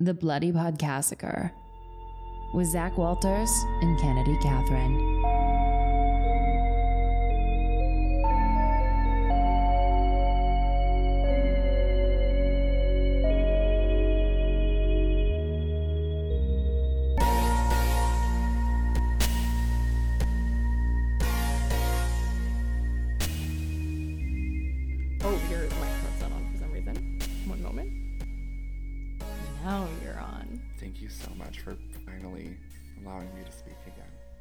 The Bloody Podcastiker with Zach Walters and Kennedy Catherine.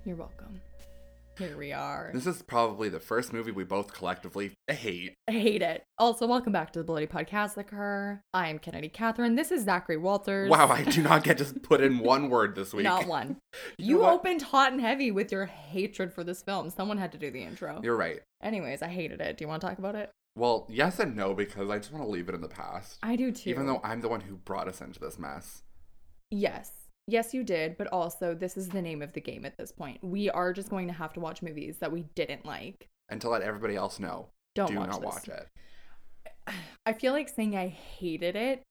You're welcome. Here we are. This is probably the first movie we both collectively hate. I hate it. Also, welcome back to the Bloody Podcast Liquor. I am Kennedy Catherine. This is Zachary Walters. Wow, I do not get to put in one word this week. Not one. You You, opened hot and heavy with your hatred for this film. Someone had to do the intro. You're right. Anyways, I hated it. Do you want to talk about it? Well, yes and no, because I just want to leave it in the past. I do too. Even though I'm the one who brought us into this mess. Yes. Yes, you did, but also this is the name of the game at this point. We are just going to have to watch movies that we didn't like. And to let everybody else know, Don't do watch not watch it. I feel like saying I hated it.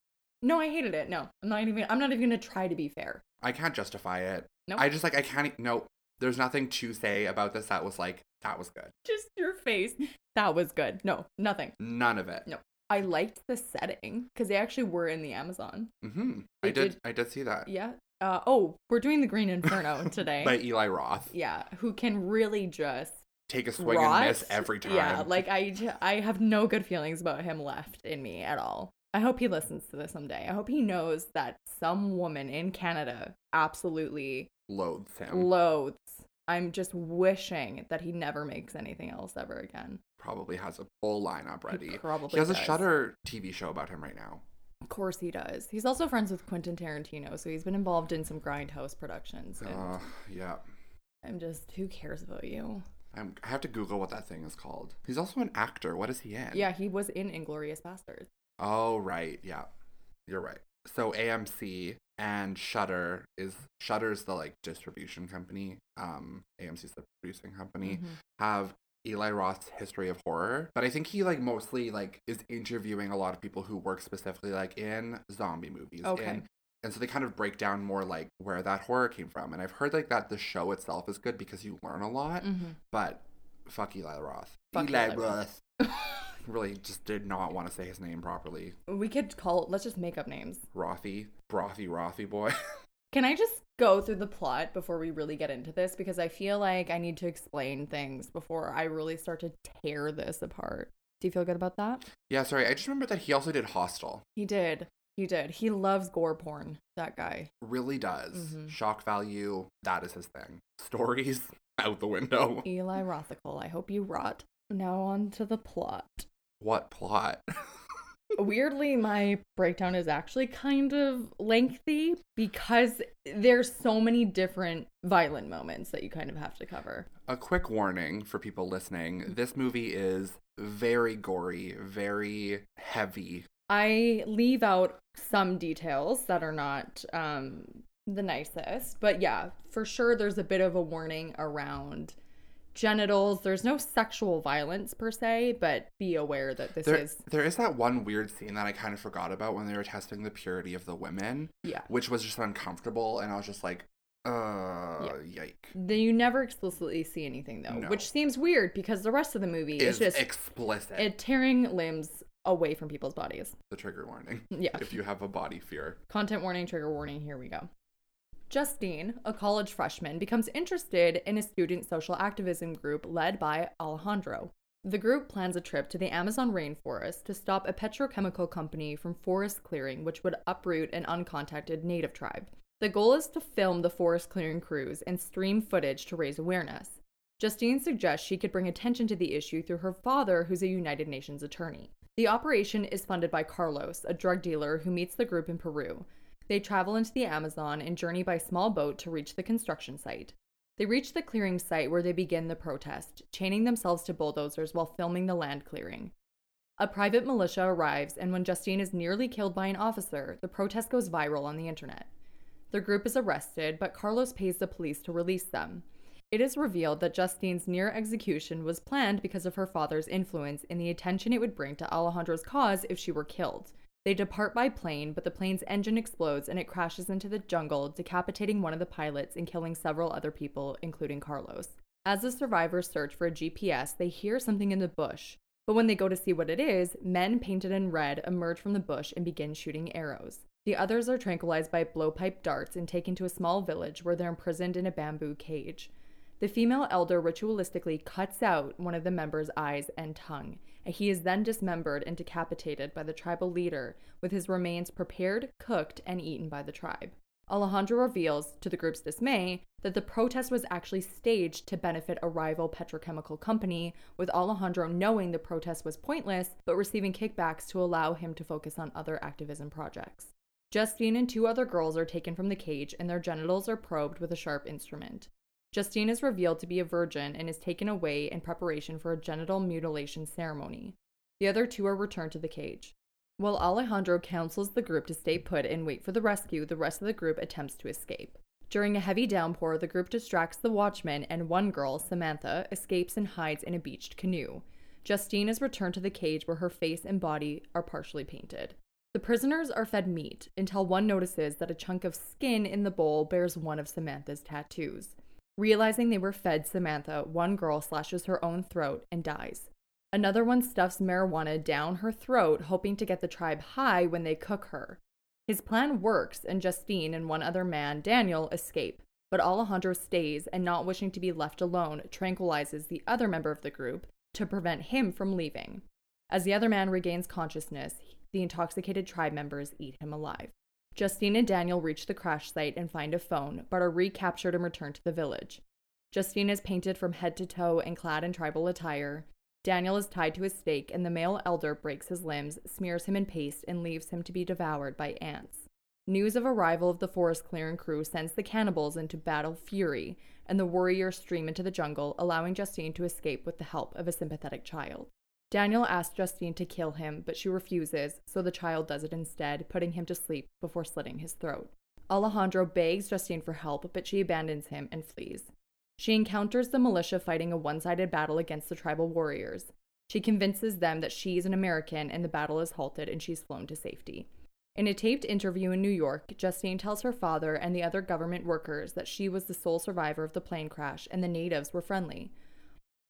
No, I hated it. No, I'm not even. I'm not even gonna try to be fair. I can't justify it. Nope. I just like, I can't, no, there's nothing to say about this that was like, that was good. Just your face. That was good. No, nothing. None of it. No. I liked the setting because they actually were in the Amazon. hmm They I did, did- I did see that. Yeah. Uh, oh, we're doing the Green Inferno today. By Eli Roth. yeah, who can really just Take a swing rot. and miss every time. Yeah, like I, I have no good feelings about him left in me at all. I hope he listens to this someday. I hope he knows that some woman in Canada absolutely loathes him. loathes. I'm just wishing that he never makes anything else ever again. probably has a full lineup ready. He, probably has a does. Shudder TV show about him right now. Of course he does. He's also friends with Quentin Tarantino, so he's been involved in some grindhouse productions. Uh, yeah. I'm just, who cares about you? I'm, I have to Google what that thing is called. He's also an actor. What is he in? Yeah, he was in Inglourious Basterds. Oh, right. Yeah. You're right. So AMC and Shudder is Shudder's the like distribution company. Um, AMC's the producing company. Mhm. Have Eli Roth's history of horror, but I think he like mostly like is interviewing a lot of people who work specifically like in zombie movies. Okay. in- and so they kind of break down more like where that horror came from. And I've heard like that the show itself is good because you learn a lot. Mhm. But fuck Eli Roth. Fuck Eli, Eli Roth. Roth. really just did not want to say his name properly. We could call, let's just make up names. Rothy, Brothy, Rothy boy. Can I just go through the plot before we really get into this? Because I feel like I need to explain things before I really start to tear this apart. Do you feel good about that? yeah, sorry. I just remember that he also did Hostel. He did. He did. He loves gore porn, that guy. Really does. Mhm. Shock value, that is his thing. Stories, out the window. Eli Rothical, I hope you rot. Now on to the plot. What plot? Weirdly, my breakdown is actually kind of lengthy because there's so many different violent moments that you kind of have to cover. A quick warning for people listening this movie is very gory, very heavy. I leave out some details that are not um, the nicest, but yeah, for sure there's a bit of a warning around genitals. There's no sexual violence per se, but be aware that this There, is there is that one weird scene that I kind of forgot about when they were testing the purity of the women, yeah. which was just uncomfortable, and I was just like, uh, yike. Then you never explicitly see anything though, No. which seems weird because the rest of the movie is Is just explicit. it tearing limbs away from people's bodies. the trigger warning. Yeah. If you have a body fear. Content warning, trigger warning, here we go. Justine, a college freshman, becomes interested in a student social activism group led by Alejandro. The group plans a trip to the Amazon rainforest to stop a petrochemical company from forest clearing, which would uproot an uncontacted native tribe. The goal is to film the forest clearing crews and stream footage to raise awareness. Justine suggests she could bring attention to the issue through her father, who's a United Nations attorney. The operation is funded by Carlos, a drug dealer who meets the group in Peru. They travel into the Amazon and journey by small boat to reach the construction site. They reach the clearing site where they begin the protest, chaining themselves to bulldozers while filming the land clearing. A private militia arrives, and when Justine is nearly killed by an officer, the protest goes viral on the internet. The group is arrested, but Carlos pays the police to release them. It is revealed that Justine's near execution was planned because of her father's influence and the attention it would bring to Alejandro's cause if she were killed. They depart by plane, but the plane's engine explodes and it crashes into the jungle, decapitating one of the pilots and killing several other people, including Carlos. As the survivors search for a GPS, they hear something in the bush. But when they go to see what it is, men painted in red emerge from the bush and begin shooting arrows. The others are tranquilized by blowpipe darts and taken to a small village where they're imprisoned in a bamboo cage. The female elder ritualistically cuts out one of the members' eyes and tongue, he is then dismembered and decapitated by the tribal leader, with his remains prepared, cooked, and eaten by the tribe. Alejandro reveals, to the group's dismay, that the protest was actually staged to benefit a rival petrochemical company, with Alejandro knowing the protest was pointless but receiving kickbacks to allow him to focus on other activism projects. Justine and two other girls are taken from the cage and their genitals are probed with a sharp instrument. Justine is revealed to be a virgin and is taken away in preparation for a genital mutilation ceremony. The other two are returned to the cage. While Alejandro counsels the group to stay put and wait for the rescue, the rest of the group attempts to escape. During a heavy downpour, the group distracts the watchmen, and one girl, Samantha, escapes and hides in a beached canoe. Justine is returned to the cage where her face and body are partially painted. The prisoners are fed meat until one notices that a chunk of skin in the bowl bears one of Samantha's tattoos. Realizing they were fed Samantha, one girl slashes her own throat and dies. Another one stuffs marijuana down her throat, hoping to get the tribe high when they cook her. His plan works, and Justine and one other man, Daniel, escape. But Alejandro stays and, not wishing to be left alone, tranquilizes the other member of the group to prevent him from leaving. As the other man regains consciousness, the intoxicated tribe members eat him alive. Justine and Daniel reach the crash site and find a phone, but are recaptured and returned to the village. Justine is painted from head to toe and clad in tribal attire. Daniel is tied to a stake, and the male elder breaks his limbs, smears him in paste, and leaves him to be devoured by ants. News of arrival of the forest clearing crew sends the cannibals into battle fury, and the warriors stream into the jungle, allowing Justine to escape with the help of a sympathetic child. Daniel asks Justine to kill him, but she refuses, so the child does it instead, putting him to sleep before slitting his throat. Alejandro begs Justine for help, but she abandons him and flees. She encounters the militia fighting a one sided battle against the tribal warriors. She convinces them that she is an American and the battle is halted and she's flown to safety. In a taped interview in New York, Justine tells her father and the other government workers that she was the sole survivor of the plane crash and the natives were friendly.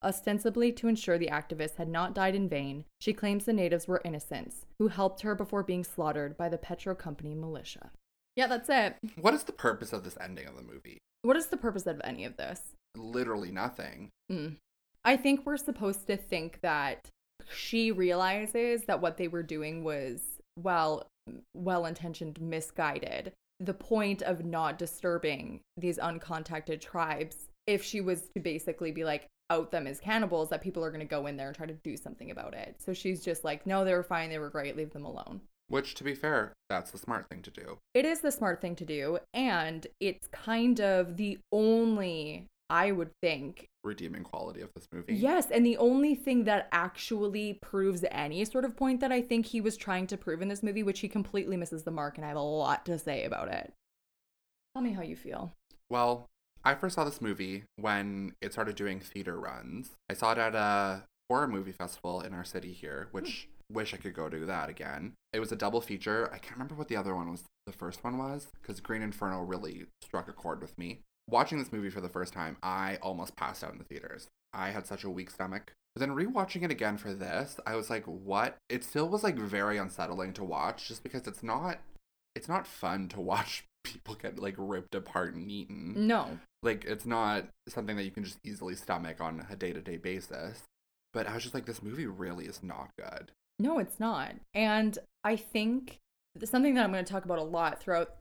Ostensibly to ensure the activists had not died in vain, she claims the natives were innocents, who helped her before being slaughtered by the Petro Company militia. Yeah, that's it. What is the purpose of this ending of the movie? What is the purpose of any of this? Literally nothing. Mm. I think we're supposed to think that she realizes that what they were doing was well well intentioned misguided the point of not disturbing these uncontacted tribes if she was to basically be like out them as cannibals that people are going to go in there and try to do something about it. So she's just like, no, they were fine. They were great. Leave them alone. Which, to be fair, that's the smart thing to do. It is the smart thing to do. And it's kind of the only, I would think, redeeming quality of this movie. Yes. And the only thing that actually proves any sort of point that I think he was trying to prove in this movie, which he completely misses the mark. And I have a lot to say about it. Tell me how you feel. Well, I first saw this movie when it started doing theater runs. I saw it at a horror movie festival in our city here, hmm. which wish I could go do that again. It was a double feature. I can't remember what the other one was. The first one was because Green Inferno really struck a chord with me. Watching this movie for the first time, I almost passed out in the theaters. I had such a weak stomach. But then rewatching it again for this, I was like, what? It still was like very unsettling to watch just because it's not it's not fun to watch people get like ripped apart and eaten. No. Like it's not something that you can just easily stomach on a day to day basis. But I was just like, this movie really is not good. No, it's not. And I think something that I'm going to talk about a lot throughout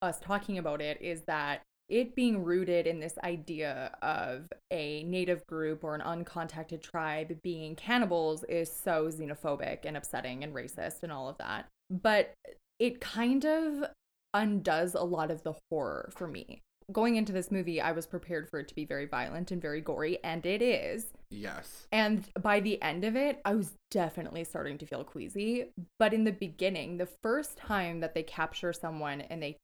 us talking about it is that it being rooted in this idea of a native group or an uncontacted tribe being cannibals is so xenophobic and upsetting and racist and all of that. But it kind of undoes a lot of the horror for me. Going into this movie, I was prepared for it to be very violent and very gory, and it is. Yes. And by the end of it, I was definitely starting to feel queasy. But in the beginning, the first time that they capture someone and they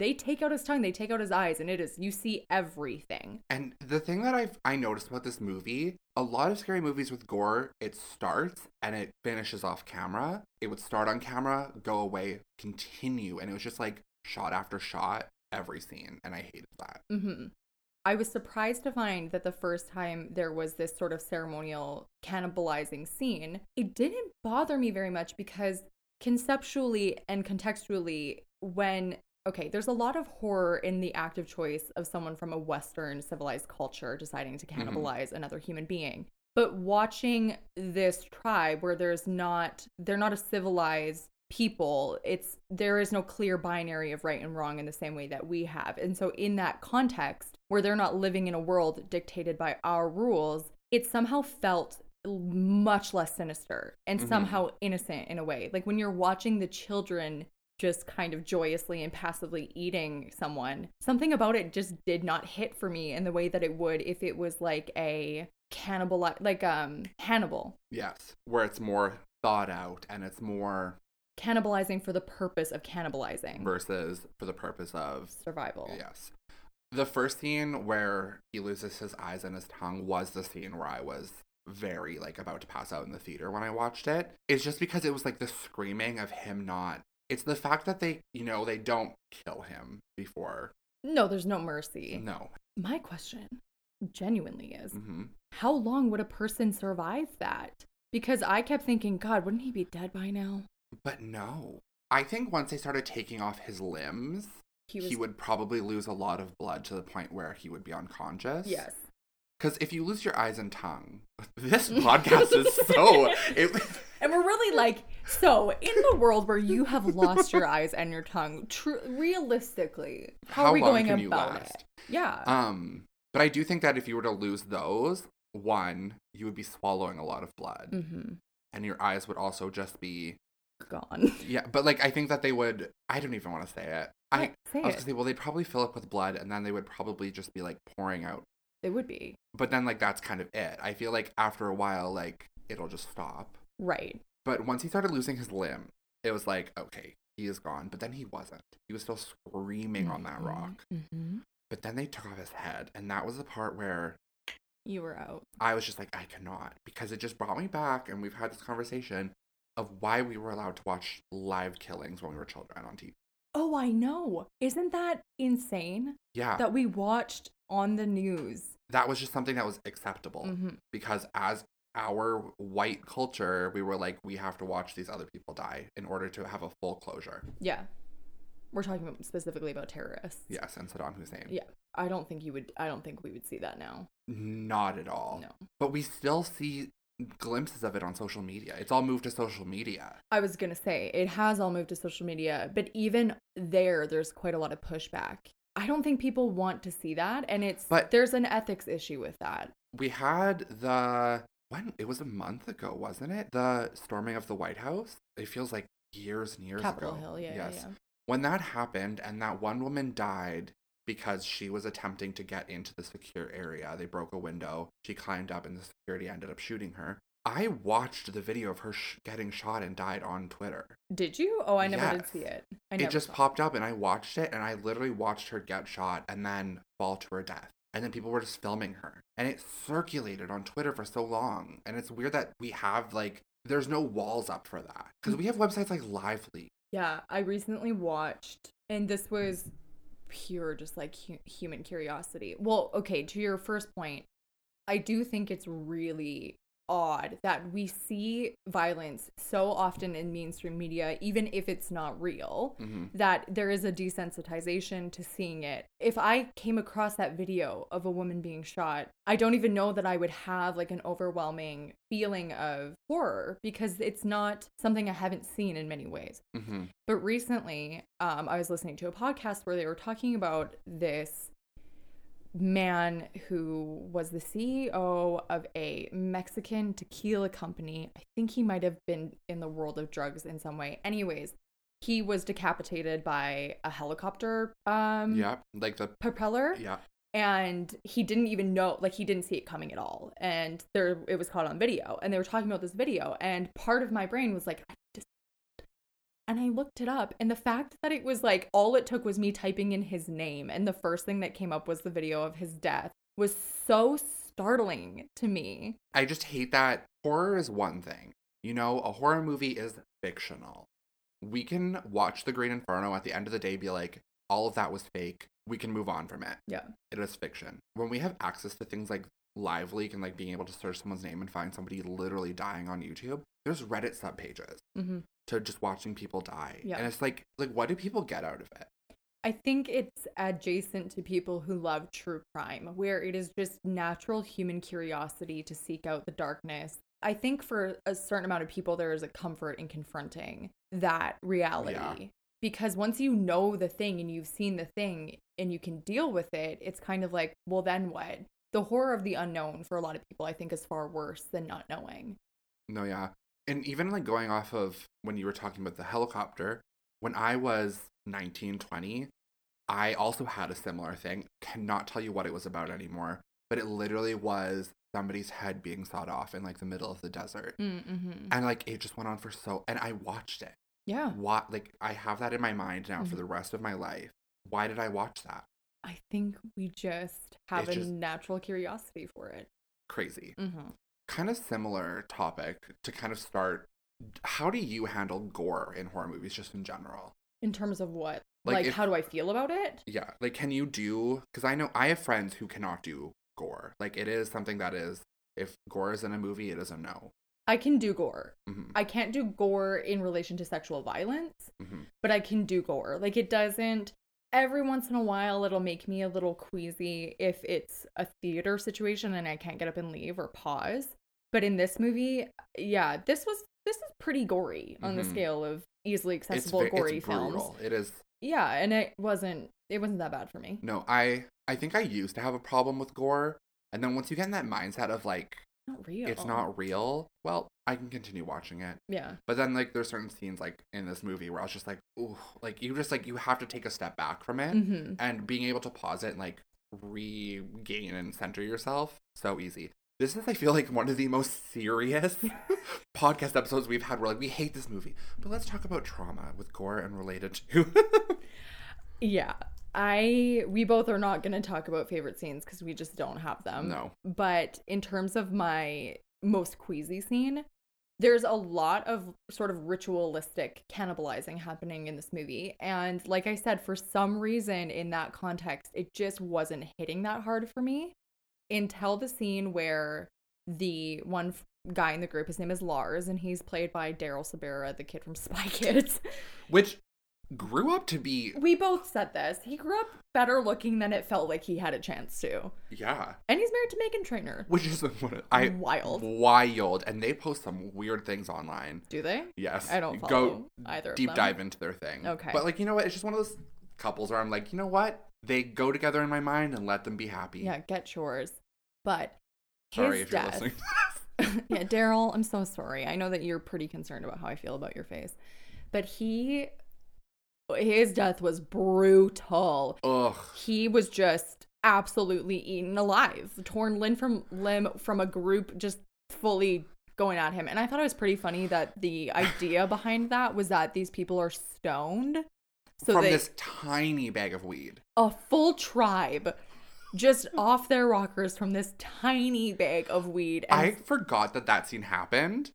they take out his tongue, they take out his eyes, and it is you see everything. And the thing that I've I noticed about this movie, a lot of scary movies with gore, it starts and it finishes off camera. It would start on camera, go away, continue, and it was just like shot after shot, every scene, and I hated that. hmm I was surprised to find that the first time there was this sort of ceremonial cannibalizing scene, it didn't bother me very much because conceptually and contextually, when okay, there's a lot of horror in the active choice of someone from a Western civilized culture deciding to cannibalize another human being. But watching this tribe where there's not, they're not a civilized people, it's, there is no clear binary of right and wrong in the same way that we have. And so, in that context, where they're not living in a world dictated by our rules, it somehow felt much less sinister and Mhm. somehow innocent in a way. Like when you're watching the children just kind of joyously and passively eating someone, something about it just did not hit for me in the way that it would if it was like a cannibal, like um Hannibal, Yes, where it's more thought out and it's more cannibalizing for the purpose of cannibalizing versus for the purpose of survival. yes. The first scene where he loses his eyes and his tongue was the scene where I was very like about to pass out in the theater when I watched it. It's just because it was like the screaming of him not. It's the fact that they, you know, they don't kill him before. No, there's no mercy. No. My question genuinely is hmm how long would a person survive that? Because I kept thinking, God, wouldn't he be dead by now? But no. I think once they started taking off his limbs, He he, would probably lose a lot of blood to the point where he would be unconscious. Yes. Because if you lose your eyes and tongue, this podcast is so. It, And we're really like, so in the world where you have lost your eyes and your tongue, tr- realistically, how, are we going can you about last? it? Yeah. Um, but I do think that if you were to lose those, one, you would be swallowing a lot of blood, mm-hmm. and your eyes would also just be Gone. yeah. But like, I think that they would. I don't even want to say it. I, Yeah, say I was it. gonna say, well, they'd probably fill up with blood, and then they would probably just be like pouring out. It would be. But then, like, that's kind of it. I feel like after a while, like, it'll just stop. Right. But once he started losing his limb, it was like, okay, he is gone. But then he wasn't. He was still screaming on that rock. Mm-hmm. But then they took off his head, and that was the part where You were out. I was just like, I cannot, because it just brought me back, and we've had this conversation of why we were allowed to watch live killings when we were children on TV. Oh, I know. Isn't that insane Yeah, that, we watched on the news? That was just something that was acceptable Mhm. because as our white culture, we were like, we have to watch these other people die in order to have a full closure. Yeah. We're talking specifically about terrorists. Yes, and Saddam Hussein. Yeah. I don't think you would, I don't think we would see that now. Not at all. No. But we still see glimpses of it on social media. It's all moved to social media. I was gonna say it has all moved to social media, but even there, there's quite a lot of pushback. I don't think people want to see that, and it's But- there's an ethics issue with that. We had the when it was a month ago, wasn't it? The storming of the White House. It feels like years and years Capitol ago. Hill, yeah, yes. yeah. When that happened and that one woman died because she was attempting to get into the secure area. They broke a window. She climbed up and the security ended up shooting her. I watched the video of her sh- getting shot and died on Twitter. Did you? Oh, I never did see it. I it just popped up and I watched it and I literally watched her get shot and then fall to her death. And then people were just filming her. And it circulated on Twitter for so long. And it's weird that we have like there's no walls up for that. Because we have websites like Live Leak. Yeah, I recently watched, and this was pure just like hu- human curiosity. Well, okay, to your first point, I do think it's really odd that we see violence so often in mainstream media, even if it's not real, hmm that there is a desensitization to seeing it. If I came across that video of a woman being shot, I don't even know that I would have like an overwhelming feeling of horror because it's not something I haven't seen in many ways. hmm But recently, um, I was listening to a podcast where they were talking about this man who was the CEO of a Mexican tequila company. I think he might have been in the world of drugs in some way. Anyways, he was decapitated by a helicopter um, Yeah. Like the propeller yeah. and he didn't even know like he didn't see it coming at all and there it was caught on video and they were talking about this video and part of my brain was like i And I looked it up, and the fact that it was like all it took was me typing in his name, and the first thing that came up was the video of his death was so startling to me. I just hate that horror is one thing. You know, a horror movie is fictional. We can watch The Great Inferno at the end of the day, be like, all of that was fake. We can move on from it. Yeah. It is fiction. When we have access to things like Live Leak and like being able to search someone's name and find somebody literally dying on YouTube, there's Reddit subpages Mm-hmm. To just watching people die. Yeah. And it's like, like, what do people get out of it? I think it's adjacent to people who love true crime, where it is just natural human curiosity to seek out the darkness. I think for a certain amount of people, there is a comfort in confronting that reality. Because once you know the thing and you've seen the thing and you can deal with it, it's kind of like, well, then what? The horror of the unknown for a lot of people, I think, is far worse than not knowing. No, yeah. And even like going off of when you were talking about the helicopter, when I was 19, 20, I also had a similar thing. Cannot tell you what it was about anymore, but it literally was somebody's head being sawed off in like the middle of the desert. Mm-hmm. And like it just went on for so and I watched it. Yeah. What like I have that in my mind now for Mhm. the rest of my life. Why did I watch that? I think we just have It's a just- natural curiosity for it. Crazy. Mm-hmm. Kind of similar topic to kind of start. How do you handle gore in horror movies just in general? In terms of what? Like, Like, if- how do I feel about it? Yeah, like can you do? Because I know I have friends who cannot do gore. Like it is something that is if gore is in a movie, it is a no. I can do gore. hmm I can't do gore in relation to sexual violence, hmm but I can do gore. Like it doesn't every once in a while it'll make me a little queasy if it's a theater situation and I can't get up and leave or pause. But in this movie, yeah, this was this is pretty gory on the Mhm. scale of easily accessible ve- gory it's films. It is. Yeah, and it wasn't it wasn't that bad for me. No, I I think I used to have a problem with gore, and then once you get in that mindset of like Not real. it's not real, well, I can continue watching it. Yeah. But then like there's certain scenes like in this movie where I was just like, ooh, like you just like you have to take a step back from it. Mm-hmm. and being able to pause it and like regain and center yourself so easy this is i feel like one of the most serious podcast episodes we've had where like we hate this movie but let's talk about trauma with gore and related to Yeah. I we both are not going to talk about favorite scenes cuz we just don't have them. no But in terms of my most queasy scene, there's a lot of sort of ritualistic cannibalizing happening in this movie. And like I said, for some reason in that context, it just wasn't hitting that hard for me until the scene where the one f- guy in the group, his name is Lars, and he's played by Daryl Sabara, the kid from Spy Kids. which grew up to be We both said this. He grew up better looking than it felt like he had a chance to. yeah And he's married to Meghan Trainor. which is what i Wild. wild and they post some weird things online Do they? yes I don't go either deep dive into their thing Okay. but like you know what it's just one of those couples where i'm like you know what they go together in my mind and let them be happy Yeah, get yours. But sorry his death. listening yeah, Daryl, I'm so sorry. I know that you're pretty concerned about how I feel about your face. But he his death was brutal. ugh He was just absolutely eaten alive, torn limb from limb from a group just fully going at him. And I thought it was pretty funny that the idea behind that was that these people are stoned. So from they this tiny bag of weed. a full tribe just off their rockers from this tiny bag of weed. And I forgot that that scene happened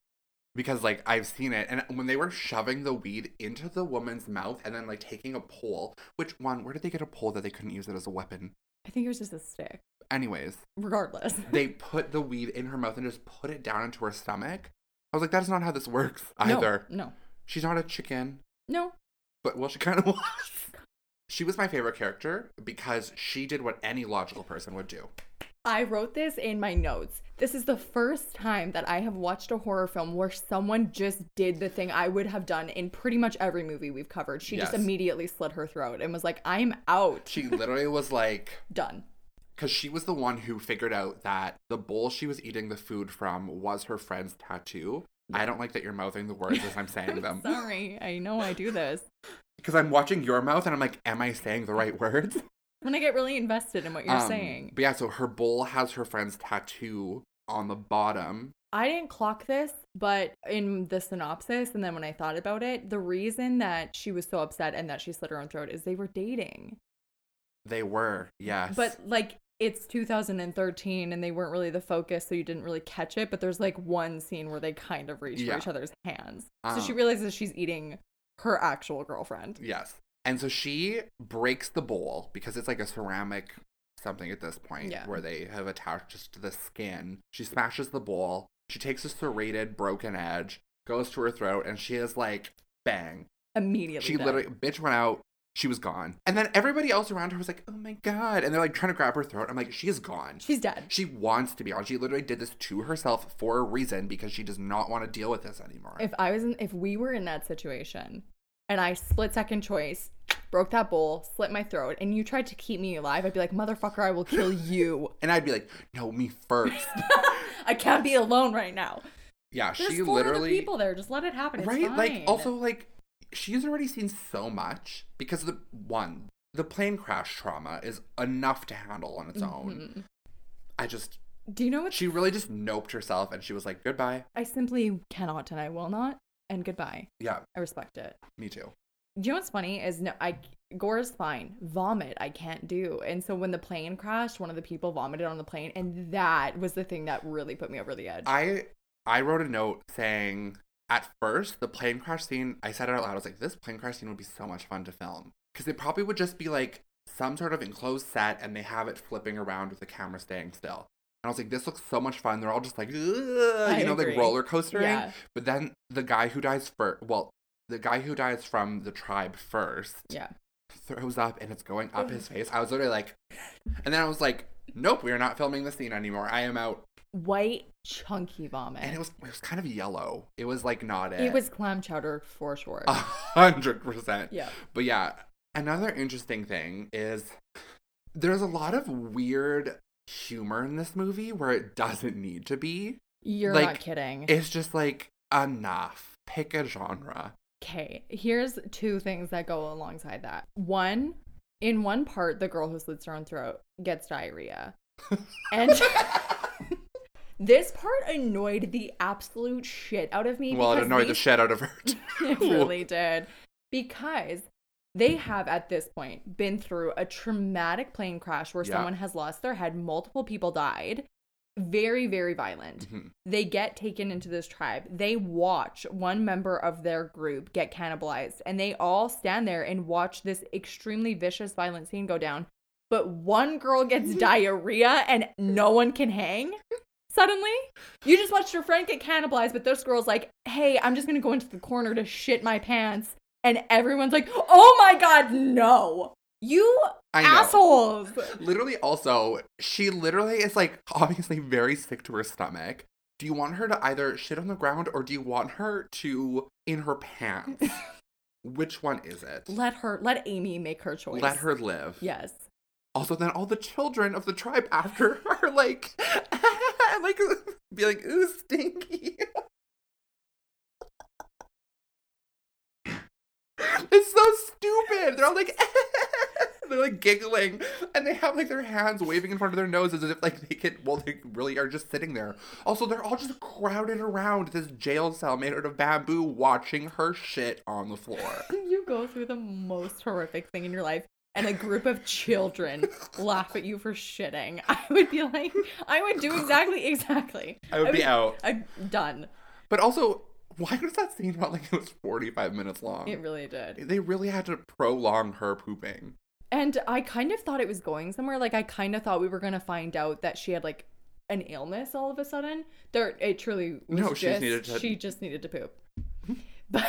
because like I've seen it, and when they were shoving the weed into the woman's mouth and then like taking a pole, which one? Where did they get a pole that they couldn't use it as a weapon? I think it was just a stick. Anyways, Regardless. they put the weed in her mouth and just put it down into her stomach. I was like, that is not how this works No, either. No. She's not a chicken, No. but well, she kind of was. She was my favorite character because she did what any logical person would do. I wrote this in my notes. This is the first time that I have watched a horror film where someone just did the thing I would have done in pretty much every movie we've covered. She just immediately slit her throat and was like, I'm out. She literally was like, Done. because she was the one who figured out that the bowl she was eating the food from was her friend's tattoo. I don't like that you're mouthing the words as I'm saying them. Sorry. I know I do this. Because I'm watching your mouth and I'm like, am I saying the right words? When I get really invested in what you're Um, saying. But yeah, so her bowl has her friend's tattoo on the bottom. I didn't clock this, but in the synopsis, and then when I thought about it, the reason that she was so upset and that she slit her own throat is they were dating. They were, yes. But like it's 2013 and they weren't really the focus, so you didn't really catch it. But there's like one scene where they kind of reach Yeah. for each other's hands. so Uh. she realizes she's eating her actual girlfriend. yes. And so she breaks the bowl because it's like a ceramic something at this point Yeah. where they have attached just to the skin. She smashes the bowl. She takes a serrated broken edge, goes to her throat, and she is like, bang. Immediately. She dead. literally, bitch went out. She was gone. And then everybody else around her was like, oh my God. And they're like trying to grab her throat. I'm like, she is gone. She's dead. She wants to be on. She literally did this to herself for a reason because she does not want to deal with this anymore. If I was in, if we were in that situation and I split second choice, broke that bowl, slit my throat, and you tried to keep me alive, I'd be like, motherfucker, I will kill you. and I'd be like, no, me first. I can't be alone right now. Yeah, There's she literally. people there. Just let it happen. It's right? Like, also, like, she's already seen so much because the one, the plane crash trauma is enough to handle on its own. Mhm. I just, Do you know what? she really just noped herself and she was like, goodbye. I simply cannot and I will not. And goodbye. Yeah, I respect it. me too. Do you know what's funny is no, I gore is fine. Vomit I can't do. And so when the plane crashed, one of the people vomited on the plane, and that was the thing that really put me over the edge. I I wrote a note saying at first the plane crash scene. I said it out loud. I was like, this plane crash scene would be so much fun to film because it probably would just be like some sort of enclosed set and they have it flipping around with the camera staying still. And I was like, this looks so much fun. They're all just like, you know, agree. like roller coastering. Yeah. But then the guy who dies first, well, the guy who dies from the tribe first yeah. throws up and it's going up his face. I was literally like, and then I was like, nope, we are not filming this scene anymore. I am out. White chunky vomit. And it was it was kind of yellow. It was like not it. It was clam chowder for sure. a hundred percent. yeah. But yeah, another interesting thing is there's a lot of weird humor in this movie where it doesn't need to be. You're like, not kidding. It's just like enough. Pick a genre. Okay, here's two things that go alongside that. One, in one part, the girl who slits her own throat gets diarrhea. And this part annoyed the absolute shit out of me. well, it annoyed the shit out of her. it really did. Because they have at this point been through a traumatic plane crash where Yeah. someone has lost their head, multiple people died. Very, very violent. Mhm. They get taken into this tribe. They watch one member of their group get cannibalized, and they all stand there and watch this extremely vicious, violent scene go down. But one girl gets diarrhea and no one can hang. Suddenly, you just watched your friend get cannibalized, but this girl's like, hey, I'm just gonna go into the corner to shit my pants. And everyone's like, oh my god, no. You assholes. Literally, also, she literally is like obviously very sick to her stomach. Do you want her to either shit on the ground or do you want her to in her pants? Which one is it? Let her, let Amy make her choice. Let her live. Yes. Also, then all the children of the tribe after are like, like, be like, ooh, stinky. it's so stupid. They're all like, they're like giggling, and they have like their hands waving in front of their noses as if like they can. Well, they really are just sitting there. Also, they're all just crowded around this jail cell made out of bamboo, watching her shit on the floor. You go through the most horrific thing in your life, and a group of children laugh at you for shitting. I would be like, I would do exactly, exactly. I would be out. I'm done. But also, why was that scene felt like it was 45 minutes long? It really did. they really had to prolong her pooping. And I kind of thought it was going somewhere. Like I kind of thought we were gonna find out that she had like an illness all of a sudden. There, it truly was No, just, she just needed to- She just needed to poop. but,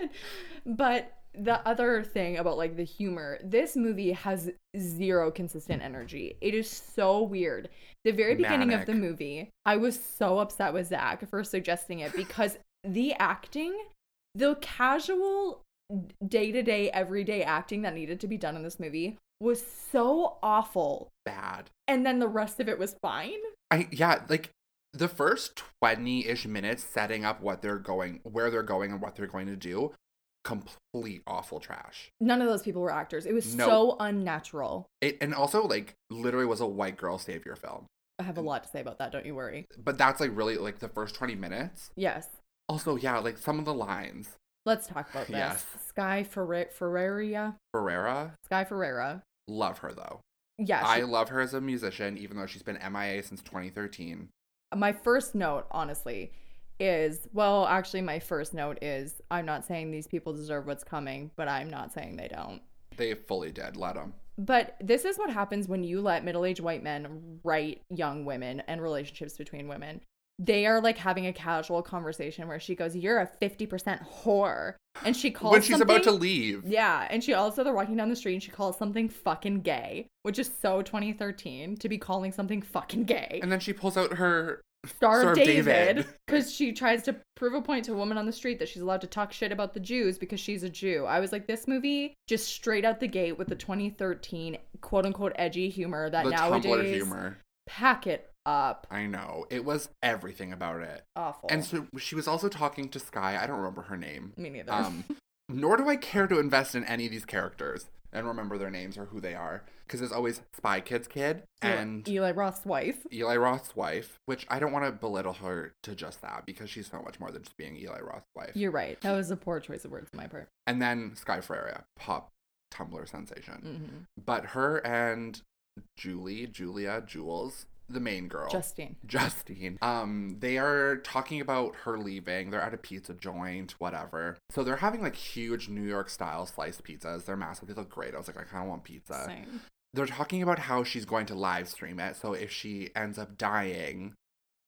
but the other thing about like the humor, this movie has zero consistent energy. It is so weird. The very beginning of the movie, I was so upset with Zach for suggesting it because the acting, the casual day to day, everyday acting that needed to be done in this movie was so awful. Bad. And then the rest of it was fine. I yeah, like the first 20-ish minutes setting up what they're going where they're going and what they're going to do, complete awful trash. None of those people were actors. It was No. so unnatural. It and also like literally was a white girl savior film. I have a lot to say about that, don't you worry. But that's like really like the first 20 minutes. Yes. Also, yeah, like some of the lines. Let's talk about this. Yes. Sky Ferre- Ferreira. Sky Ferreira. love her though. Yeah. I she- love her as a musician, even though she's been MIA since 2013. my first note, honestly, is well, actually, my first note is I'm not saying these people deserve what's coming, but I'm not saying they don't. They fully did. Let them. But this is what happens when you let middle aged white men write young women and relationships between women. They are like having a casual conversation where she goes, You're a 50% whore. And she calls When she's about to leave. Yeah. And she also, they're walking down the street and she calls something fucking gay, which is so 2013 to be calling something fucking gay. And then she pulls out her Star, Star of David because she tries to prove a point to a woman on the street that she's allowed to talk shit about the Jews because she's a Jew. I was like, this movie just straight out the gate with the 2013 quote unquote edgy humor that the nowadays humor. pack it up. I know. It was everything about it. Awful. And so she was also talking to Sky. I don't remember her name. me neither. Um, nor do I care to invest in any of these characters and remember their names or who they are. Because there's always Spy Kid's kid and Eli Roth's wife. Eli Roth's wife, which I don't want to belittle her to just that because she's so much more than just being Eli Roth's wife. You're right. That was a poor choice of words on my part. And then Sky Ferreira, pop Tumblr sensation. hmm But her and Julie, Julia, Jules, the main girl. Justine. Justine. Um, they are talking about her leaving. They're at a pizza joint, whatever. So they're having like huge New York style sliced pizzas. They're massive. They look great. I was like, I kind of want pizza. Same. They're talking about how she's going to live stream it. So if she ends up dying,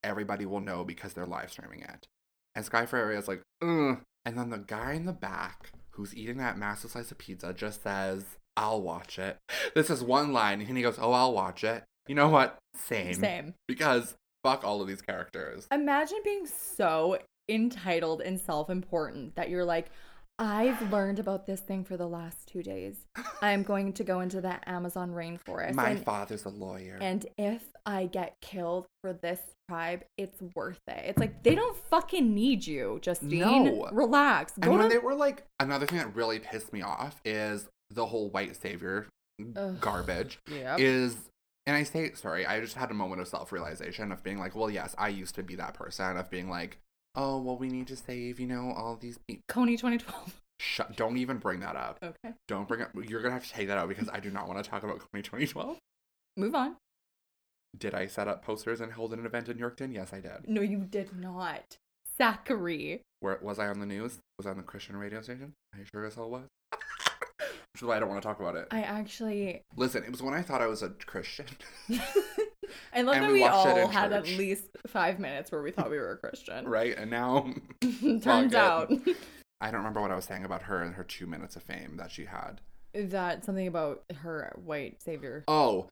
everybody will know because they're live streaming it. And Sky Ferreira is like, Ugh. And then the guy in the back who's eating that massive slice of pizza just says, I'll watch it. This is one line. And he goes, Oh, I'll watch it. You know what? Same. Same. Because fuck all of these characters. Imagine being so entitled and self important that you're like, I've learned about this thing for the last two days. I'm going to go into the Amazon rainforest. My and, father's a lawyer. and if I get killed for this tribe, it's worth it. It's like they don't fucking need you, Justine. No. Relax. Go and when to they were like, another thing that really pissed me off is the whole white savior Ugh. garbage. yeah. is and I say sorry, I just had a moment of self realization of being like, well, yes, I used to be that person of being like, oh, well, we need to save, you know, all these people. Kony 2012. Shut, don't even bring that up. Okay. Don't bring up. You're gonna have to take that out because I do not want to talk about Kony 2012. Move on. Did I set up posters and hold an event in Yorkton? Yes, I did. No, you did not. Zachary. Where was I on the news? Was I on the Christian radio station? You sure as hell was? Which is why I don't want to talk about it. I actually. Listen, it was when I thought I was a Christian. I love And that we all had at least five minutes where we thought we were a Christian. right? And now Turns out I don't remember what I was saying about her and her two minutes of fame that she had. Is that something about her white savior. Oh,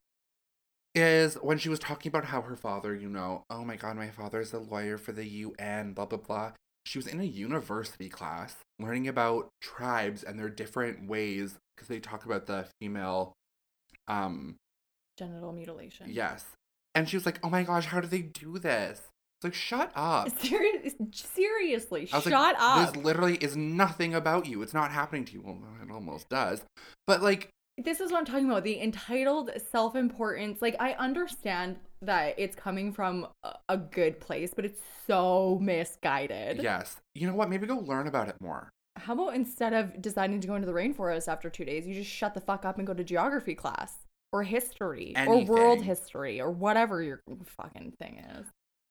is when she was talking about how her father, you know, oh my god, my father is a lawyer for the UN, blah, blah, blah. She was in a university class learning about tribes and their different ways because they talk about the female, um, Genital mutilation. yes. And she was like, oh my gosh, how do they do this? It's like, shut up. Serious, seriously, shut like, up. This literally is nothing about you. It's not happening to you. Well, it almost does. But like, this is what I'm talking about the entitled self importance. Like, I understand that it's coming from a good place, but it's so misguided. yes. You know what? Maybe go learn about it more. How about instead of deciding to go into the rainforest after two days, you just shut the fuck up and go to geography class or history or world history or whatever your fucking thing is?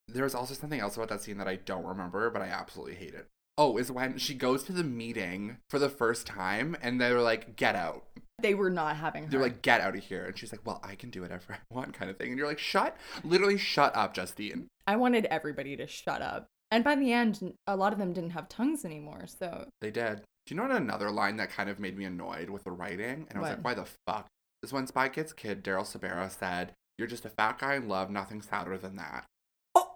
There's also something else about that scene that I don't remember, but I absolutely hate it. Oh, is when she goes to the meeting for the first time and they're like, get out. They were not having her. They're like, get out of here. And she's like, well, I can do whatever I want, kind of thing. And you're like, shut, literally shut up, Justine. I wanted everybody to shut up. And by the end, a lot of them didn't have tongues anymore. So They did. Do you know what another line that kind of made me annoyed with the writing? And I was What? like, why the fuck? Is when Spy Kids kid Daryl Sabara said, You're just a fat guy in love, nothing sadder than that. Oh!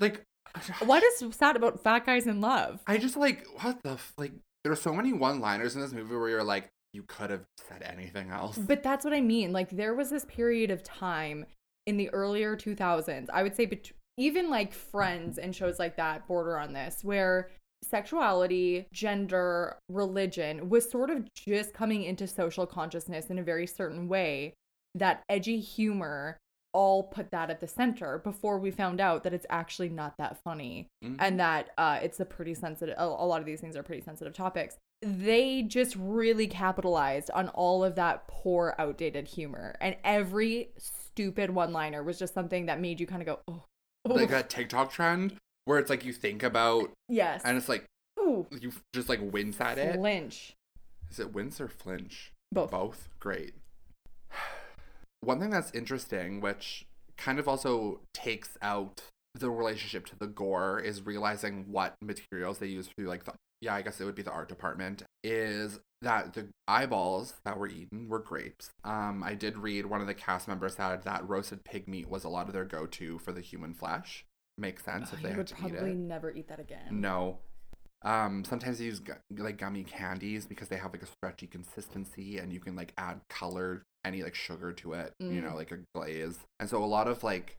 Like, what is sad about fat guys in love? I just like, what the, f- like, there are so many one liners in this movie where you're like, you could have said anything else. But that's what I mean. Like there was this period of time in the earlier 2000s. I would say bet- even like Friends and shows like that border on this where sexuality, gender, religion was sort of just coming into social consciousness in a very certain way that edgy humor all put that at the center before we found out that it's actually not that funny Mhm. and that uh, it's a pretty sensitive a, a lot of these things are pretty sensitive topics they just really capitalized on all of that poor outdated humor and every stupid one liner was just something that made you kind of go oh like oof." that TikTok trend where it's like you think about yes and it's like Ooh, you just like wince at it. flinch Is it wince or flinch? both Both. Great. One thing that's interesting, which kind of also takes out the relationship to the gore, is realizing what materials they use through like the yeah, I guess it would be the art department, is that the eyeballs that were eaten were grapes. Um, I did read one of the cast members said that roasted pig meat was a lot of their go to for the human flesh. Makes sense if they had would to eat probably never eat that again No. Um, sometimes they use gu- like gummy candies because they have like a stretchy consistency and you can like add color, any like sugar to it, you know, Mm. like a glaze. And so a lot of like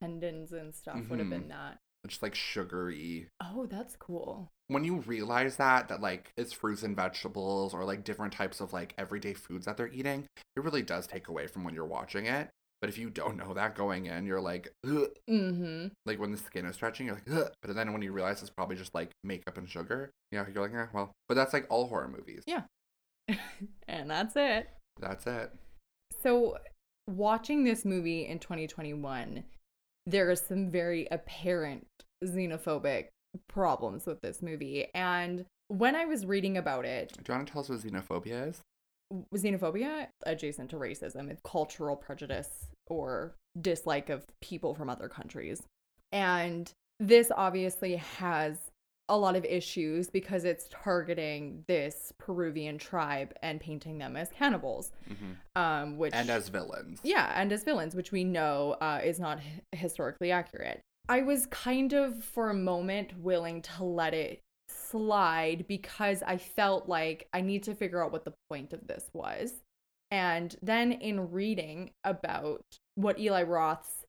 tendons and stuff would have been that just like sugary. oh that's cool When you realize that that like it's fruits and vegetables or like different types of like everyday foods that they're eating, it really does take away from when you're watching it. But if you don't know that going in, you're like, Ugh. mm-hmm like when the skin is stretching, you're like, Ugh. but then when you realize it's probably just like makeup and sugar, yeah, you're like, yeah, well, but that's like all horror movies. Yeah. and that's it That's it. So, watching this movie in 2021, there are some very apparent xenophobic problems with this movie. And when I was reading about it, Do you want to tell us what xenophobia is? xenophobia adjacent to racism it's cultural prejudice or dislike of people from other countries and this obviously has a lot of issues because it's targeting this peruvian tribe and painting them as cannibals hmm um which And as villains. yeah, and as villains, which we know uh, is not historically accurate. I was kind of, for a moment, willing to let it slide because I felt like I need to figure out what the point of this was. And then in reading about what Eli Roth's,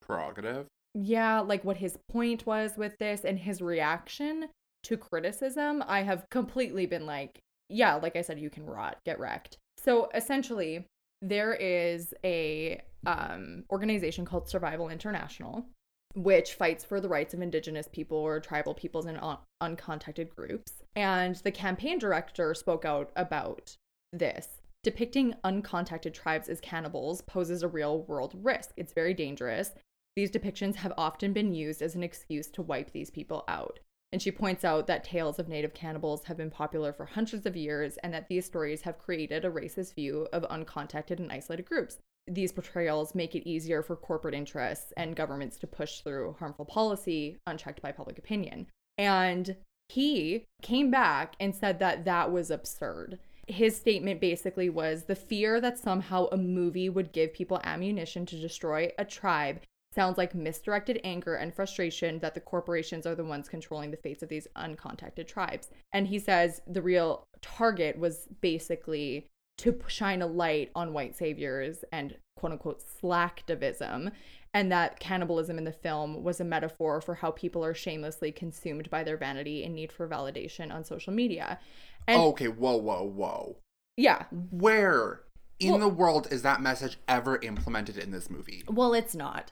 Prerogative. Yeah, like what his point was with this and his reaction to criticism, I have completely been like, yeah, like I said, you can rot, get wrecked. So essentially, there is a um, organization called Survival International, which fights for the rights of indigenous people or tribal peoples and un- uncontacted groups. And the campaign director spoke out about this. Depicting uncontacted tribes as cannibals poses a real world risk. It's very dangerous. These depictions have often been used as an excuse to wipe these people out. And she points out that tales of native cannibals have been popular for hundreds of years and that these stories have created a racist view of uncontacted and isolated groups. These portrayals make it easier for corporate interests and governments to push through harmful policy unchecked by public opinion. And he came back and said that that was absurd. His statement basically was the fear that somehow a movie would give people ammunition to destroy a tribe sounds like misdirected anger and frustration that the corporations are the ones controlling the fates of these uncontacted tribes. And he says the real target was basically to shine a light on white saviors and quote unquote slacktivism, and that cannibalism in the film was a metaphor for how people are shamelessly consumed by their vanity and need for validation on social media. And oh, okay, whoa, whoa, whoa. yeah, Where in Well- the world is that message ever implemented in this movie? well, it's not.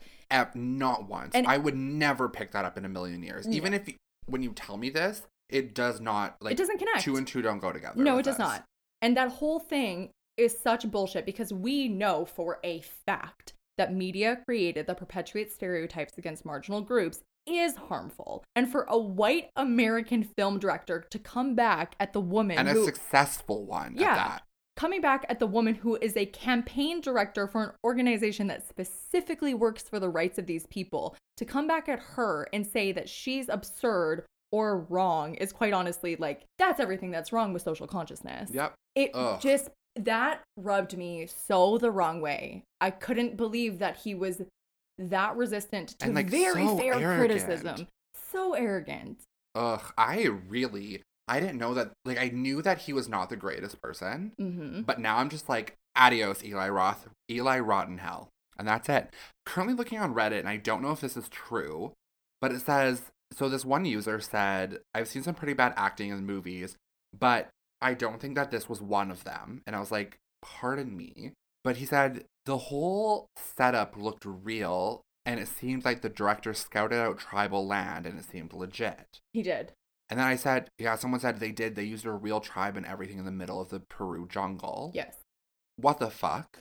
Not once. And- I would never pick that up in a million years. Even if when you tell me this, it does not like it doesn't connect. two and two don't go together. No, it does this. not. And that whole thing is such bullshit because we know for a fact that media created that perpetuates stereotypes against marginal groups is harmful. And for a white American film director to come back at the woman And a who successful one Yeah. Coming back at the woman who is a campaign director for an organization that specifically works for the rights of these people to come back at her and say that she's absurd or wrong is quite honestly like that's everything that's wrong with social consciousness. Yep. It Ugh. just that rubbed me so the wrong way. I couldn't believe that he was that resistant to like, very so fair arrogant. criticism. So arrogant. Ugh, I really I didn't know that like I knew that he was not the greatest person, hmm but now I'm just like adios Eli Roth, Eli rotten hell. And that's it. Currently looking on Reddit and I don't know if this is true, but it says so this one user said, I've seen some pretty bad acting in movies, but I don't think that this was one of them. And I was like, pardon me. But he said the whole setup looked real and it seemed like the director scouted out tribal land and it seemed legit. He did. And then I said, yeah, someone said they did. They used a real tribe and everything in the middle of the Peru jungle. Yes. What the fuck?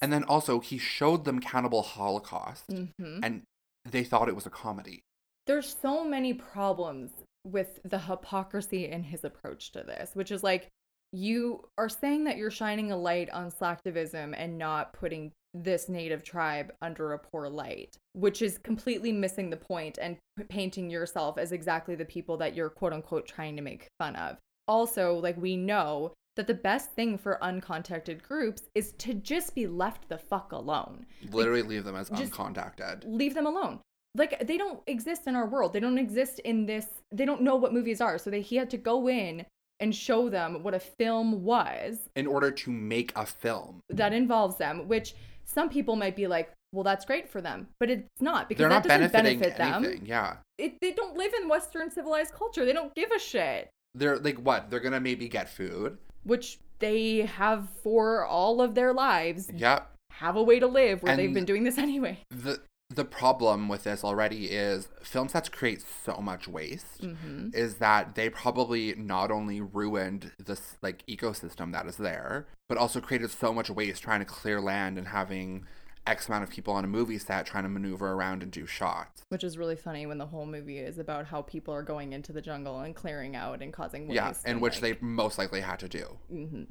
And then also, he showed them Cannibal Holocaust hmm and they thought it was a comedy. There's so many problems with the hypocrisy in his approach to this, which is like you are saying that you're shining a light on slacktivism and not putting this native tribe under a poor light, which is completely missing the point and painting yourself as exactly the people that you're quote unquote trying to make fun of. Also, like we know that the best thing for uncontacted groups is to just be left the fuck alone. Literally leave them as uncontacted. Leave them alone. Like they don't exist in our world. They don't exist in this. They don't know what movies are. So they, he had to go in and show them what a film was In order to make a film. that involves them, which some people might be like, well, that's great for them, but it's not because They're that not doesn't benefiting benefit them. anything. Yeah. It, they don't live in Western civilized culture. They don't give a shit, They're like, what? They're going to maybe get food. which they have for all of their lives. Yep. Have a way to live where they've been doing this anyway. the the problem with this already is film sets create so much waste hmm is that they probably not only ruined this like ecosystem that is there but also created so much waste trying to clear land and having x amount of people on a movie set trying to maneuver around and do shots. Which is really funny when the whole movie is about how people are going into the jungle and clearing out and causing waste. yeah and which like, they most likely had to do. Hmm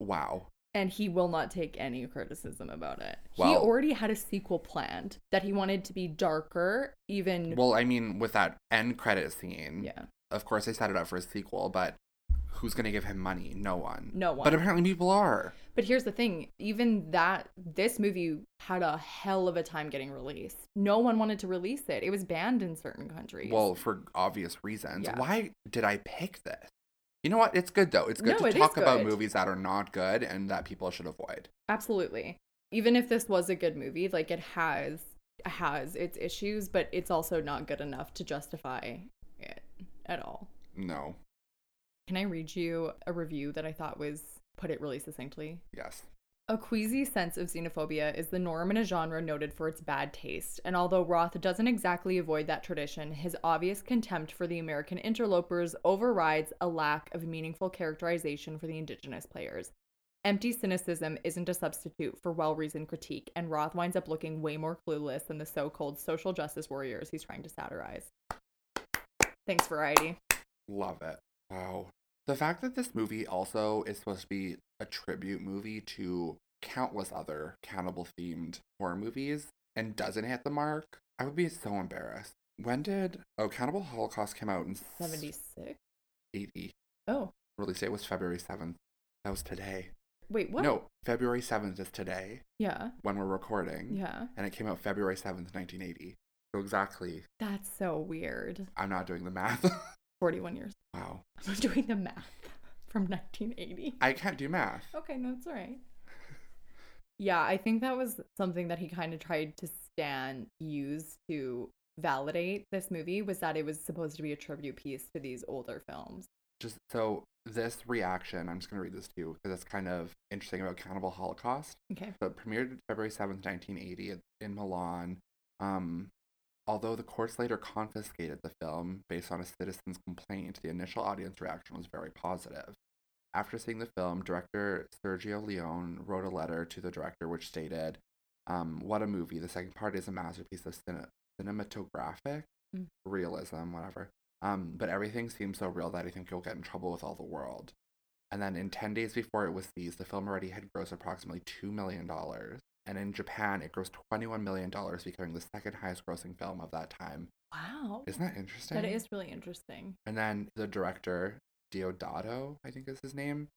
wow And he will not take any criticism about it. he already had a sequel planned that he wanted to be darker, even. well i mean with that end credit scene yeah. of course they set it up for a sequel but who's going to give him money no one No one. but apparently people are But here's the thing even that, this movie had a hell of a time getting released. No one wanted to release it, it was banned in certain countries. Well, for obvious reasons. Yeah. Why did I pick this? You know what? It's good though. It's good No, to it talk about movies that are not good and that people should avoid. Absolutely. Even if this was a good movie, like it has has its issues, but it's also not good enough to justify it at all. No. Can I read you a review that I thought was put it really succinctly? Yes. A queasy sense of xenophobia is the norm in a genre noted for its bad taste, and although Roth doesn't exactly avoid that tradition, his obvious contempt for the American interlopers overrides a lack of meaningful characterization for the indigenous players. Empty cynicism isn't a substitute for well reasoned critique, and Roth winds up looking way more clueless than the so called social justice warriors he's trying to satirize. Thanks, Variety. Love it. Wow. The fact that this movie also is supposed to be a tribute movie to countless other cannibal themed horror movies and doesn't hit the mark, I would be so embarrassed. When did Oh Cannibal Holocaust come out in 76? 80? Oh, Release date was February 7th. That was today. wait, what? No, February 7th is today Yeah, when we're recording. yeah. and it came out February 7th, 1980. So exactly, That's so weird. I'm not doing the math. 41 years. wow. I'm doing the math from 1980. I can't do math. Okay, no, it's all right. Yeah, I think that was something that he kind of tried to stand use to validate this movie was that it was supposed to be a tribute piece to these older films. Just so this reaction, I'm just going to read this to you because it's kind of interesting about Cannibal Holocaust. Okay. So it premiered February 7th, 1980 in Milan. Um, although the courts later confiscated the film based on a citizen's complaint, the initial audience reaction was very positive. After seeing the film, director Sergio Leone wrote a letter to the director which stated, um, What a movie. The second part is a masterpiece of cine- cinematographic Mm. realism, whatever. Um, but everything seems so real that I think you'll get in trouble with all the world. And then in 10 days before it was seized, the film already had grossed approximately $2 million. And in Japan, it grossed $21 million, becoming the second highest grossing film of that time. Wow. Isn't that interesting? That is really interesting. And then the director, Deodato, I think is his name,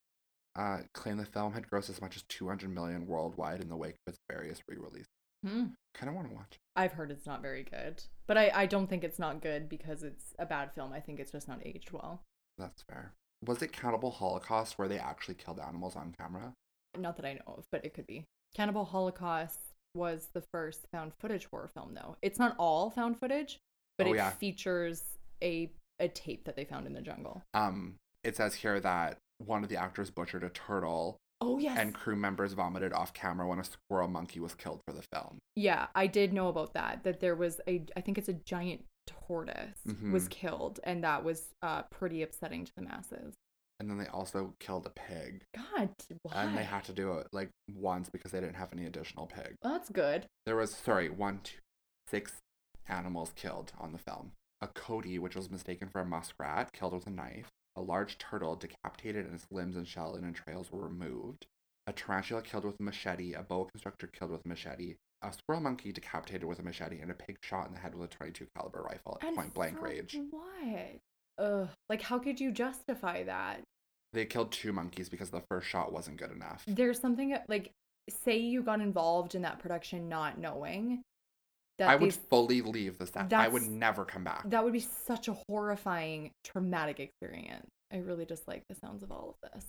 uh, claimed the film had grossed as much as 200 million worldwide in the wake of its various re-releases. Hmm. Kind of want to watch. it. I've heard it's not very good. But I, I don't think it's not good because it's a bad film. I think it's just not aged well. That's fair. Was it Cannibal Holocaust where they actually killed animals on camera? Not that I know of, but it could be. Cannibal Holocaust was the first found footage horror film, though. It's not all found footage, but Oh, it yeah. features a a tape that they found in the jungle. Um, it says here that one of the actors butchered a turtle Oh yes. and crew members vomited off camera when a squirrel monkey was killed for the film. yeah, I did know about that. That there was a, I think it's a giant tortoise was Mhm. killed, and that was uh pretty upsetting to the masses. And then they also killed a pig. God, why? And they had to do it like once because they didn't have any additional pig. Well, that's good. There was, sorry, one, two, six animals killed on the film. A coyote, which was mistaken for a muskrat, killed with a knife. A large turtle decapitated and its limbs and shell and entrails were removed. A tarantula killed with a machete. A boa constrictor killed with a machete. A squirrel monkey decapitated with a machete, and a pig shot in the head with a 22 caliber rifle at And point blank range. What? Ugh. Like, how could you justify that? They killed two monkeys because the first shot wasn't good enough. There's something like, say you got involved in that production not knowing that I would these, I fully leave the set. I would never come back. that would be such a horrifying, traumatic experience. I really just like the sounds of all of this.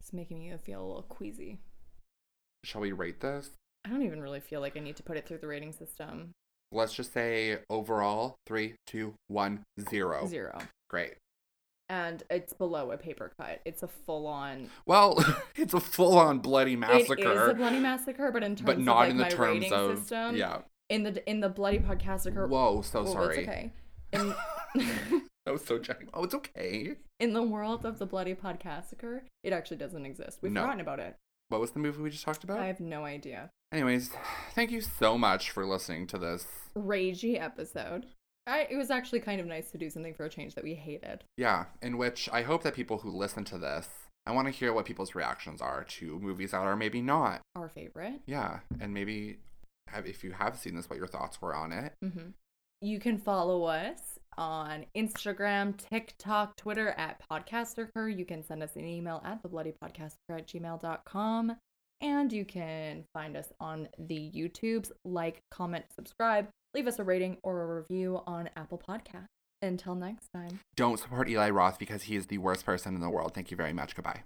It's making me feel a little queasy. Shall we rate this? I don't even really feel like I need to put it through the rating system. Let's just say overall three, two, one, zero. Zero. Great. And it's below a paper cut. It's a full on. Well, it's a full-on bloody massacre, It is a bloody massacre, but in terms but of not like in the my terms rating of system, yeah. in the in the bloody podcaster. Whoa, so well, sorry. It's okay. In, I was so joking. Oh, it's okay. in the world of the bloody podcaster, it actually doesn't exist. We've No. forgotten about it. What was the movie we just talked about? I have no idea. Anyways, thank you so much for listening to this. Ragey episode. I, it was actually kind of nice to do something for a change that we hated. Yeah, in which I hope that people who listen to this, I want to hear what people's reactions are to movies that are maybe not. Our favorite. Yeah, and maybe have, if you have seen this, what your thoughts were on it. hmm You can follow us on Instagram, TikTok, Twitter at Podcasterker. You can send us an email at thebloodypodcaster at gmail.com. And you can find us on the YouTubes. Like, comment, subscribe, leave us a rating or a review on Apple Podcasts. Until next time. Don't support Eli Roth because he is the worst person in the world. Thank you very much. Goodbye.